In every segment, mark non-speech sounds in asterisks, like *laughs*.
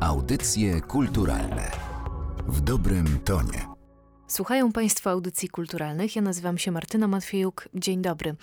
Audycje kulturalne w dobrym tonie. Słuchają Państwo audycji kulturalnych. Ja nazywam się Martyna Matwiejuk. Dzień dobry.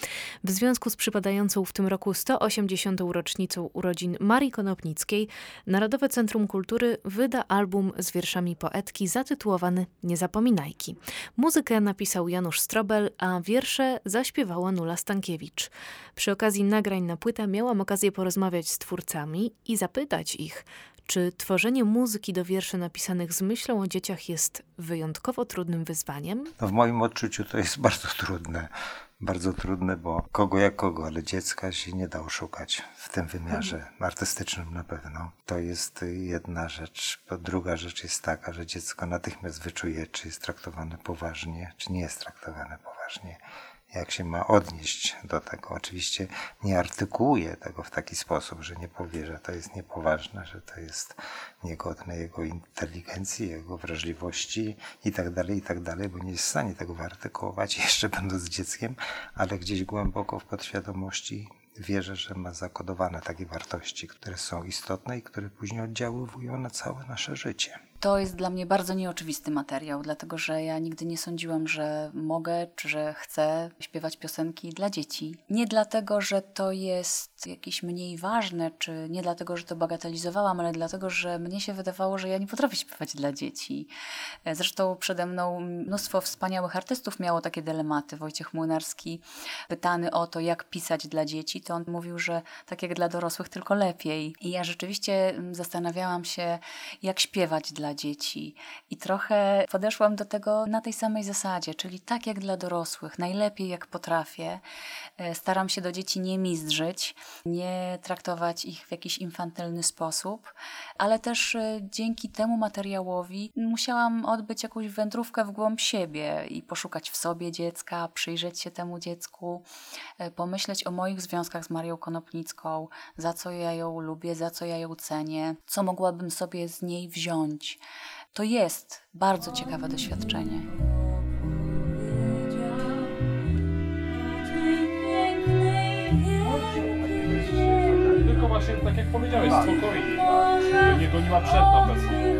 W związku z przypadającą w tym roku 180. rocznicą urodzin Marii Konopnickiej, Narodowe Centrum Kultury wyda album z wierszami poetki zatytułowany Niezapominajki. Muzykę napisał Janusz Strobel, a wiersze zaśpiewała Nula Stankiewicz. Przy okazji nagrań na płytę miałam okazję porozmawiać z twórcami i zapytać ich, czy tworzenie muzyki do wierszy napisanych z myślą o dzieciach jest wyjątkowo trudnym wyzwaniem? No w moim odczuciu to jest *laughs* bardzo trudne. Bardzo trudne, bo kogo jak kogo, ale dziecka się nie da oszukać w tym wymiarze mhm. artystycznym na pewno. To jest jedna rzecz. Druga rzecz jest taka, że dziecko natychmiast wyczuje, czy jest traktowane poważnie, czy nie jest traktowane poważnie jak się ma odnieść do tego. Oczywiście nie artykułuje tego w taki sposób, że nie powie, że to jest niepoważne, że to jest niegodne jego inteligencji, jego wrażliwości i tak dalej, i tak bo nie jest w stanie tego wyartykułować *laughs* jeszcze będąc dzieckiem, ale gdzieś głęboko w podświadomości wierzę, że ma zakodowane takie wartości, które są istotne i które później oddziaływują na całe nasze życie. To jest dla mnie bardzo nieoczywisty materiał, dlatego że ja nigdy nie sądziłam, że mogę czy że chcę śpiewać piosenki dla dzieci. Nie dlatego, że to jest jakieś mniej ważne, czy nie dlatego, że to bagatelizowałam, ale dlatego, że mnie się wydawało, że ja nie potrafię śpiewać dla dzieci. E, zresztą przede mną mnóstwo wspaniałych artystów miało takie dylematy. Wojciech Młynarski, pytany o to, jak pisać dla dzieci, to on mówił, że tak jak dla dorosłych, tylko lepiej. I ja rzeczywiście zastanawiałam się, jak śpiewać dla dla dzieci. I trochę podeszłam do tego na tej samej zasadzie, czyli tak jak dla dorosłych, najlepiej jak potrafię. E, staram się do dzieci nie mizdrzyć, nie traktować ich w jakiś infantylny sposób, ale też e, dzięki temu materiałowi musiałam odbyć jakąś wędrówkę w głąb siebie i poszukać w sobie dziecka, przyjrzeć się temu dziecku, e, pomyśleć o moich związkach z Marią Konopnicką, za co ja ją lubię, za co ja ją cenię, co mogłabym sobie z niej wziąć. To jest bardzo ciekawe doświadczenie. Powiedziałeś, spokojnie. Nie goniła przed na pewno.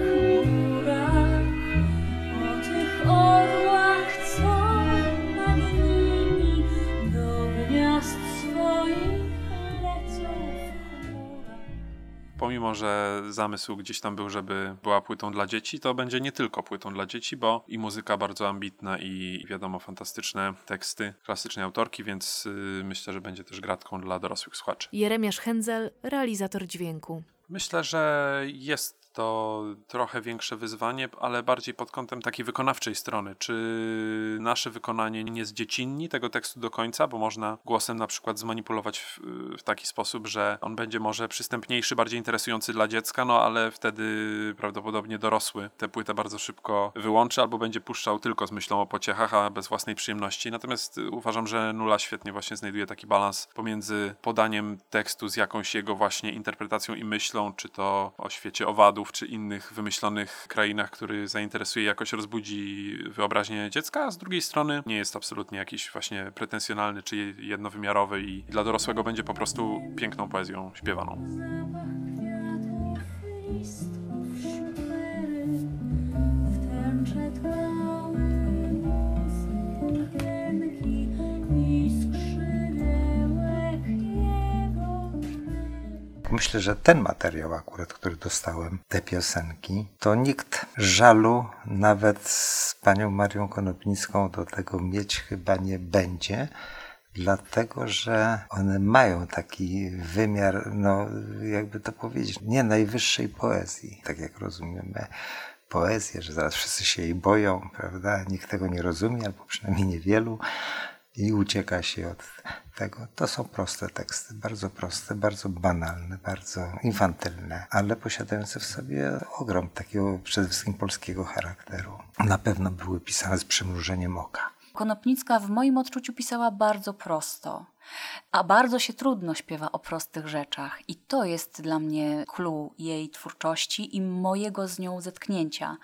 Pomimo, że zamysł gdzieś tam był, żeby była płytą dla dzieci, to będzie nie tylko płytą dla dzieci, bo i muzyka bardzo ambitna i wiadomo fantastyczne teksty klasycznej autorki, więc yy, myślę, że będzie też gratką dla dorosłych słuchaczy. Jeremiasz Henzel, realizator dźwięku. Myślę, że jest to trochę większe wyzwanie, ale bardziej pod kątem takiej wykonawczej strony. Czy nasze wykonanie nie jest dziecinni tego tekstu do końca, bo można głosem na przykład zmanipulować w, w, taki sposób, że on będzie może przystępniejszy, bardziej interesujący dla dziecka, no ale wtedy prawdopodobnie dorosły tę płytę bardzo szybko wyłączy albo będzie puszczał tylko z myślą o pociechach, a bez własnej przyjemności. Natomiast uważam, że Nula świetnie właśnie znajduje taki balans pomiędzy podaniem tekstu z jakąś jego właśnie interpretacją i myślą, czy to o świecie owadów, czy innych wymyślonych krainach, który zainteresuje, jakoś rozbudzi wyobraźnię dziecka, a z drugiej strony nie jest absolutnie jakiś właśnie pretensjonalny czy jednowymiarowy i dla dorosłego będzie po prostu piękną poezją śpiewaną. Myślę, że ten materiał akurat, który dostałem, te piosenki, to nikt żalu nawet z panią Marią Konopnicką do tego mieć chyba nie będzie dlatego że one mają taki wymiar, no jakby to powiedzieć, nie najwyższej poezji, tak jak rozumiemy poezję, że zaraz wszyscy się jej boją, prawda? Nikt tego nie rozumie, albo przynajmniej niewielu i ucieka się od tego. To są proste teksty, bardzo proste, bardzo banalne, bardzo infantylne, ale posiadające w sobie ogrom takiego przede wszystkim polskiego charakteru. Na pewno były pisane z przymrużeniem oka. Konopnicka w moim odczuciu pisała bardzo prosto. A bardzo się trudno śpiewa o prostych rzeczach, i to jest dla mnie clue jej twórczości i mojego z nią zetknięcia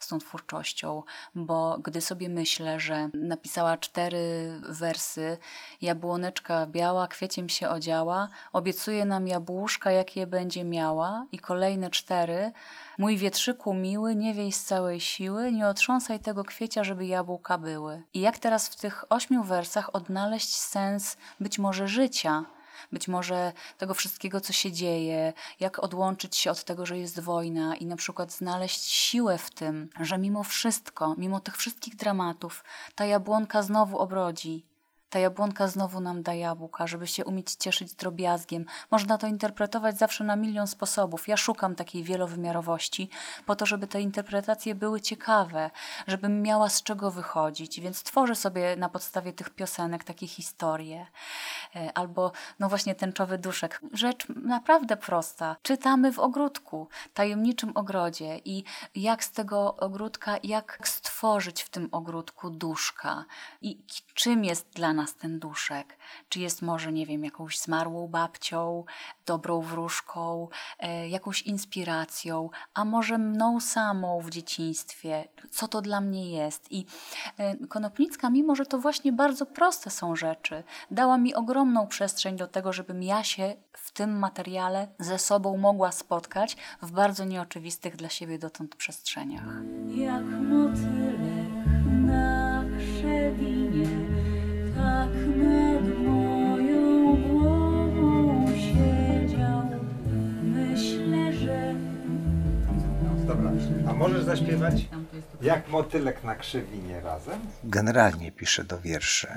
z tą twórczością, bo gdy sobie myślę, że napisała cztery wersy, jabłoneczka biała, kwieciem się odziała, obiecuje nam jabłuszka, jak je będzie miała, i kolejne cztery, mój wietrzyku miły, nie wiej z całej siły, nie otrząsaj tego kwiecia, żeby jabłka były. I jak teraz w tych ośmiu wersach odnaleźć sens być może życia, być może tego wszystkiego, co się dzieje, jak odłączyć się od tego, że jest wojna i na przykład znaleźć siłę w tym, że mimo wszystko, mimo tych wszystkich dramatów, ta jabłonka znowu obrodzi, ta jabłonka znowu nam da jabłka, żeby się umieć cieszyć drobiazgiem. Można to interpretować zawsze na milion sposobów. Ja szukam takiej wielowymiarowości po to, żeby te interpretacje były ciekawe, żebym miała z czego wychodzić, więc tworzę sobie na podstawie tych piosenek takie historie. E, albo, no właśnie, tęczowy duszek. Rzecz naprawdę prosta. Czytamy w ogródku, tajemniczym ogrodzie i jak z tego ogródka, jak stworzyć w tym ogródku duszka i czym jest dla nas nas ten duszek? Czy jest może, nie wiem, jakąś zmarłą babcią, dobrą wróżką, e, jakąś inspiracją, a może mną samą w dzieciństwie? Co to dla mnie jest? I e, Konopnicka, mimo że to właśnie bardzo proste są rzeczy, dała mi ogromną przestrzeń do tego, żebym ja się w tym materiale ze sobą mogła spotkać w bardzo nieoczywistych dla siebie dotąd przestrzeniach. Jak motylek na krzewinie Dobra, a możesz zaśpiewać jak motylek na krzywinie razem? Generalnie piszę do wierszy.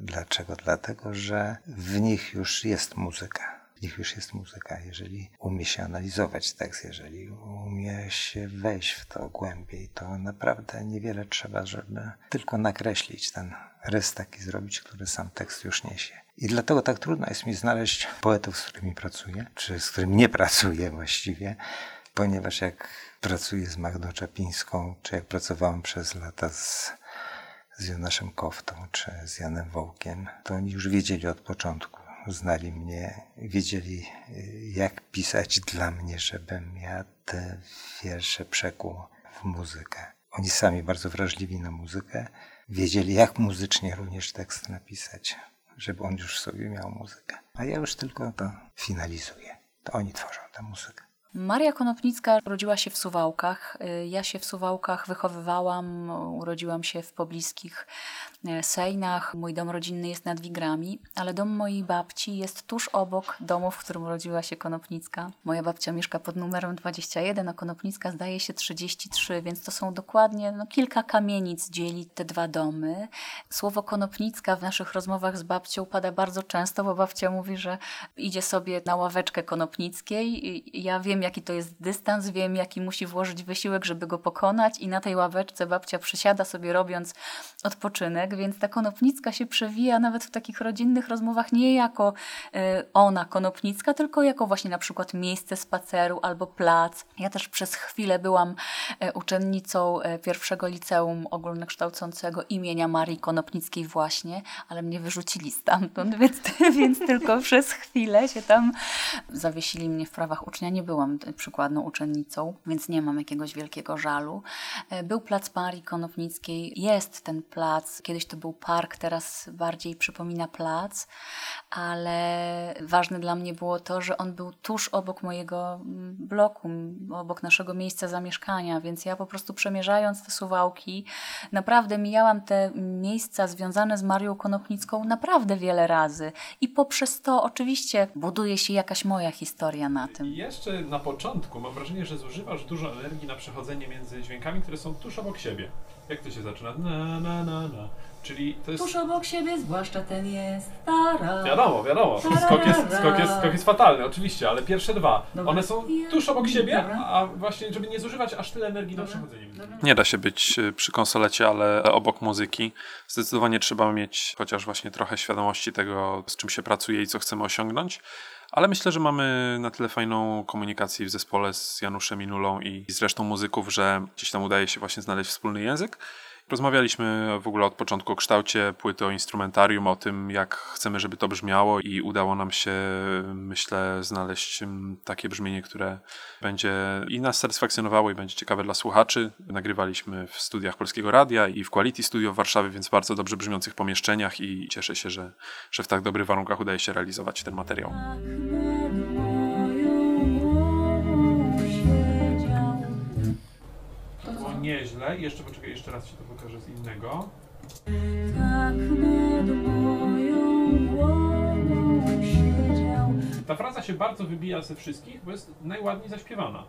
Dlaczego? Dlatego, że w nich już jest muzyka. W nich już jest muzyka. Jeżeli umie się analizować tekst, jeżeli umie się wejść w to głębiej, to naprawdę niewiele trzeba, żeby tylko nakreślić ten rys taki zrobić, który sam tekst już niesie. I dlatego tak trudno jest mi znaleźć poetów, z którymi pracuję, czy z którymi nie pracuję właściwie, ponieważ jak pracuję z Magdą Czapińską, czy jak pracowałem przez lata z, z Jonaszem Koftą, czy z Janem Wołkiem, to oni już wiedzieli od początku, znali mnie, wiedzieli jak pisać dla mnie, żebym ja te wiersze przekuł w muzykę. Oni sami bardzo wrażliwi na muzykę, wiedzieli jak muzycznie również tekst napisać, żeby on już sobie miał muzykę. A ja już tylko to finalizuję. To oni tworzą tę muzykę. Maria Konopnicka urodziła się w Suwałkach. Ja się w Suwałkach wychowywałam, urodziłam się w pobliskich y, Sejnach. Mój dom rodzinny jest nad Wigrami, ale dom mojej babci jest tuż obok domu, w którym urodziła się Konopnicka. Moja babcia mieszka pod numerem 21, a Konopnicka zdaje się 33, więc to są dokładnie no, kilka kamienic dzieli te dwa domy. Słowo Konopnicka w naszych rozmowach z babcią pada bardzo często, bo babcia mówi, że idzie sobie na ławeczkę Konopnickiej. Ja wiem, wiem, jaki to jest dystans, wiem, jaki musi włożyć wysiłek, żeby go pokonać i na tej ławeczce babcia przysiada sobie robiąc odpoczynek, więc ta konopnicka się przewija nawet w takich rodzinnych rozmowach nie jako y, ona konopnicka, tylko jako właśnie na przykład miejsce spaceru albo plac. Ja też przez chwilę byłam y, uczennicą y, pierwszego liceum ogólnokształcącego imienia Marii Konopnickiej właśnie, ale mnie wyrzucili stamtąd, więc, *laughs* więc tylko przez chwilę się tam zawiesili mnie w prawach ucznia. Nie byłam byłam przykładną uczennicą, więc nie mam jakiegoś wielkiego żalu. E, był plac Marii Konopnickiej, jest ten plac, kiedyś to był park, teraz bardziej przypomina plac, ale ważne dla mnie było to, że on był tuż obok mojego mm, bloku, obok naszego miejsca zamieszkania, więc ja po prostu przemierzając te suwałki, naprawdę mijałam te miejsca związane z Marią Konopnicką naprawdę wiele razy i poprzez to oczywiście buduje się jakaś moja historia na tym. Jeszcze na początku mam wrażenie, że zużywasz dużo energii na przechodzenie między dźwiękami, które są tuż obok siebie. Jak to się zaczyna? Na, na, na, na. Czyli to jest... Tuż obok siebie, zwłaszcza ten jest. Tara. Wiadomo, wiadomo. Skok jest, skok, jest, skok jest fatalny, oczywiście, ale pierwsze dwa, Dobra. one są tuż obok siebie, Dobra. a właśnie, żeby nie zużywać aż tyle energii Dobra. na przechodzenie. Nie da się być y, przy konsolecie, ale obok muzyki. Zdecydowanie trzeba mieć chociaż właśnie trochę świadomości tego, z czym się pracuje i co chcemy osiągnąć. Ale myślę, że mamy na tyle fajną komunikację w zespole z Januszem Inulą i z resztą muzyków, że gdzieś tam udaje się właśnie znaleźć wspólny język. Rozmawialiśmy w ogóle od początku o kształcie płyty, o instrumentarium, o tym, jak chcemy, żeby to brzmiało, i udało nam się, myślę, znaleźć takie brzmienie, które będzie i nas satysfakcjonowało, i będzie ciekawe dla słuchaczy. Nagrywaliśmy w studiach Polskiego Radia i w Quality Studio w Warszawie, więc bardzo dobrze brzmiących pomieszczeniach, i cieszę się, że, że w tak dobrych warunkach udaje się realizować ten materiał. Nieźle. Jeszcze poczekaj, jeszcze raz ci to pokażę z innego. Ta fraza się bardzo wybija ze wszystkich, bo jest najładniej zaśpiewana.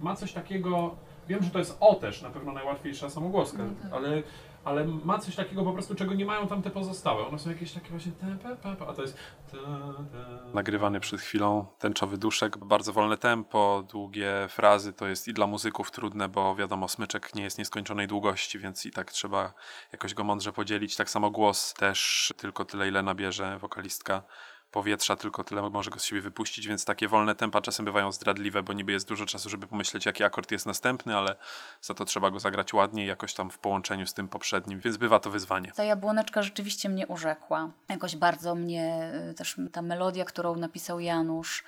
Ma coś takiego, wiem, że to jest o też, na pewno najłatwiejsza samogłoska, ale, ale ma coś takiego po prostu, czego nie mają tam te pozostałe. One są jakieś takie właśnie a to jest nagrywany przed chwilą tęczowy duszek, bardzo wolne tempo, długie frazy, to jest i dla muzyków trudne, bo wiadomo, smyczek nie jest nieskończonej długości, więc i tak trzeba jakoś go mądrze podzielić. Tak samo głos też tylko tyle, ile nabierze wokalistka powietrza, tylko tyle może go z siebie wypuścić, więc takie wolne tempa czasem bywają zdradliwe, bo niby jest dużo czasu, żeby pomyśleć, jaki akord jest następny, ale za to trzeba go zagrać ładnie, jakoś tam w połączeniu z tym poprzednim, więc bywa to wyzwanie. Ta jabłoneczka rzeczywiście mnie urzekła. Jakoś bardzo mnie y, też ta melodia, którą napisał Janusz,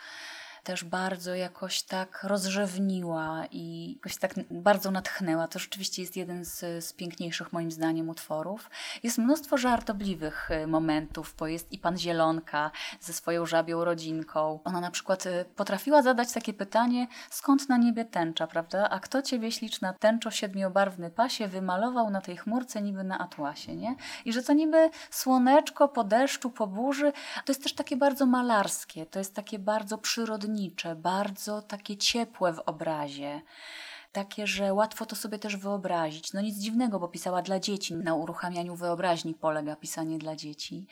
też bardzo jakoś tak rozrzewniła i jakoś tak bardzo natchnęła. To rzeczywiście jest jeden z, z piękniejszych moim zdaniem utworów. Jest mnóstwo żartobliwych y, momentów, bo jest i pan Zielonka ze swoją żabią rodzinką. Ona na przykład y, potrafiła zadać takie pytanie, skąd na niebie tęcza, prawda? A kto ciebie śliczna tęczo siedmiobarwny pasie wymalował na tej chmurce niby na atłasie, nie? I że to niby słoneczko po deszczu, po burzy, to jest też takie bardzo malarskie, to jest takie bardzo przyrodnicze, bardzo takie ciepłe w obrazie. Takie, że łatwo to sobie też wyobrazić. No nic dziwnego, bo pisała dla dzieci. Na uruchamianiu wyobraźni polega pisanie dla dzieci.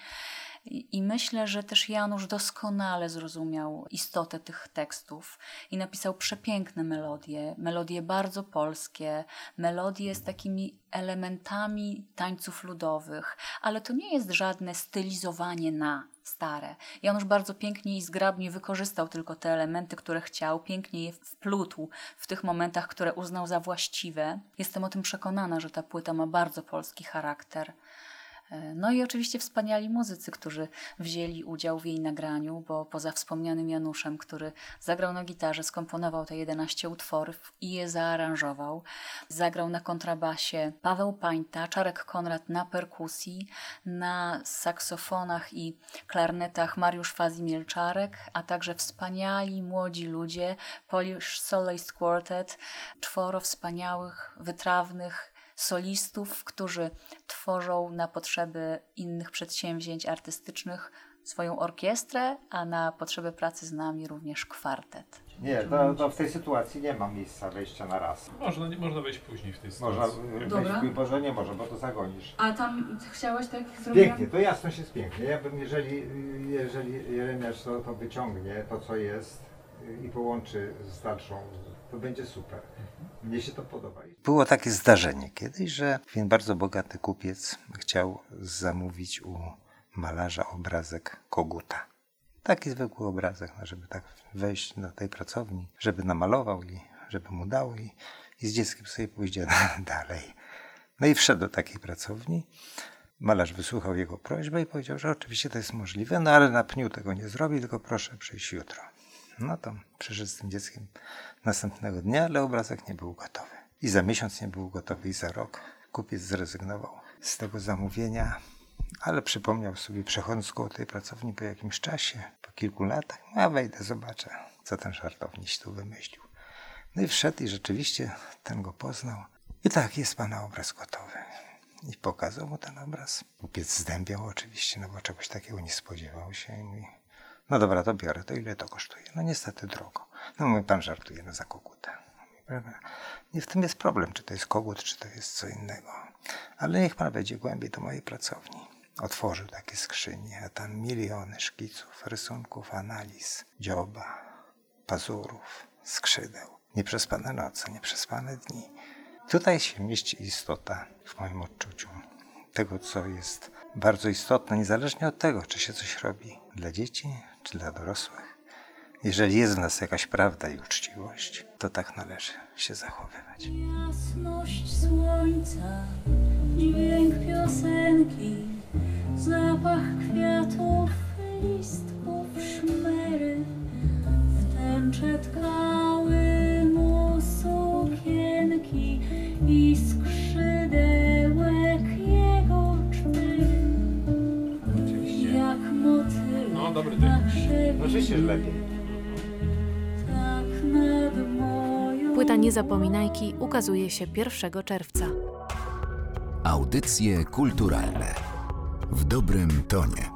I, myślę, że też Janusz doskonale zrozumiał istotę tych tekstów i napisał przepiękne melodie, melodie bardzo polskie, melodie z takimi elementami tańców ludowych, ale to nie jest żadne stylizowanie na stare. Janusz bardzo pięknie i zgrabnie wykorzystał tylko te elementy, które chciał, pięknie je wplótł w tych momentach, które uznał za właściwe. Jestem o tym przekonana, że ta płyta ma bardzo polski charakter. No i oczywiście wspaniali muzycy, którzy wzięli udział w jej nagraniu, bo poza wspomnianym Januszem, który zagrał na gitarze, skomponował te 11 utworów i je zaaranżował, zagrał na kontrabasie Paweł Pańta, Czarek Konrad na perkusji, na saksofonach i klarnetach Mariusz Fazi-Mielczarek, a także wspaniali młodzi ludzie, Polish Soloist Quartet, czworo wspaniałych, wytrawnych solistów, którzy tworzą na potrzeby innych przedsięwzięć artystycznych swoją orkiestrę, a na potrzeby pracy z nami również kwartet. Nie, to, to w tej sytuacji nie ma miejsca wejścia na raz. Można, nie, można wejść później w tej Można sytuacji. wejść, Dobra. może nie może, bo to zagonisz. A tam chciałeś tak zrobić? Pięknie, to jasność jest pięknie. Ja bym, jeżeli, jeżeli Jeremiasz to, to wyciągnie, to co jest i połączy z dalszą, to będzie super. Mnie się to podoba. Było takie zdarzenie kiedyś, że pewien bardzo bogaty kupiec chciał zamówić u malarza obrazek koguta. Taki zwykły obrazek, no, żeby tak wejść do tej pracowni, żeby namalował i żeby mu dał i, i z dzieckiem sobie pójdzie *laughs* dalej. No i wszedł do takiej pracowni. Malarz wysłuchał jego prośbę i powiedział, że oczywiście to jest możliwe, no ale na pniu tego nie zrobi, tylko proszę przyjść jutro. No to przyszedł z tym dzieckiem następnego dnia, ale obrazek nie był gotowy. I za miesiąc nie był gotowy i za rok. Kupiec zrezygnował z tego zamówienia, ale przypomniał sobie przechodząc koło tej pracowni po jakimś czasie, po kilku latach, a wejdę, zobaczę, co ten żartowniś tu wymyślił. No i wszedł i rzeczywiście ten go poznał. I tak, jest pana obraz gotowy. I pokazał mu ten obraz. Kupiec zdębiał oczywiście, no bo czegoś takiego nie spodziewał się i mówi, no dobra, to biorę, to ile to kosztuje? No niestety drogo. No mówi, pan żartuje, no za koguta. Nie w tym jest problem, czy to jest kogut, czy to jest co innego. Ale niech pan wejdzie głębiej do mojej pracowni. Otworzył takie skrzynie, a tam miliony szkiców, rysunków, analiz, dzioba, pazurów, skrzydeł. Nieprzespane noce, nieprzespane dni. Tutaj się mieści istota w moim odczuciu tego, co jest bardzo istotne, niezależnie od tego, czy się coś robi dla dzieci, czy dla dorosłych. Jeżeli jest w nas jakaś prawda i uczciwość, to tak należy się zachowywać. Jasność słońca, dźwięk piosenki, zapach kwiatów, listków, szmery. Że lepiej. tak Płyta Niezapominajki ukazuje się 1 czerwca. Audycje kulturalne w dobrym tonie.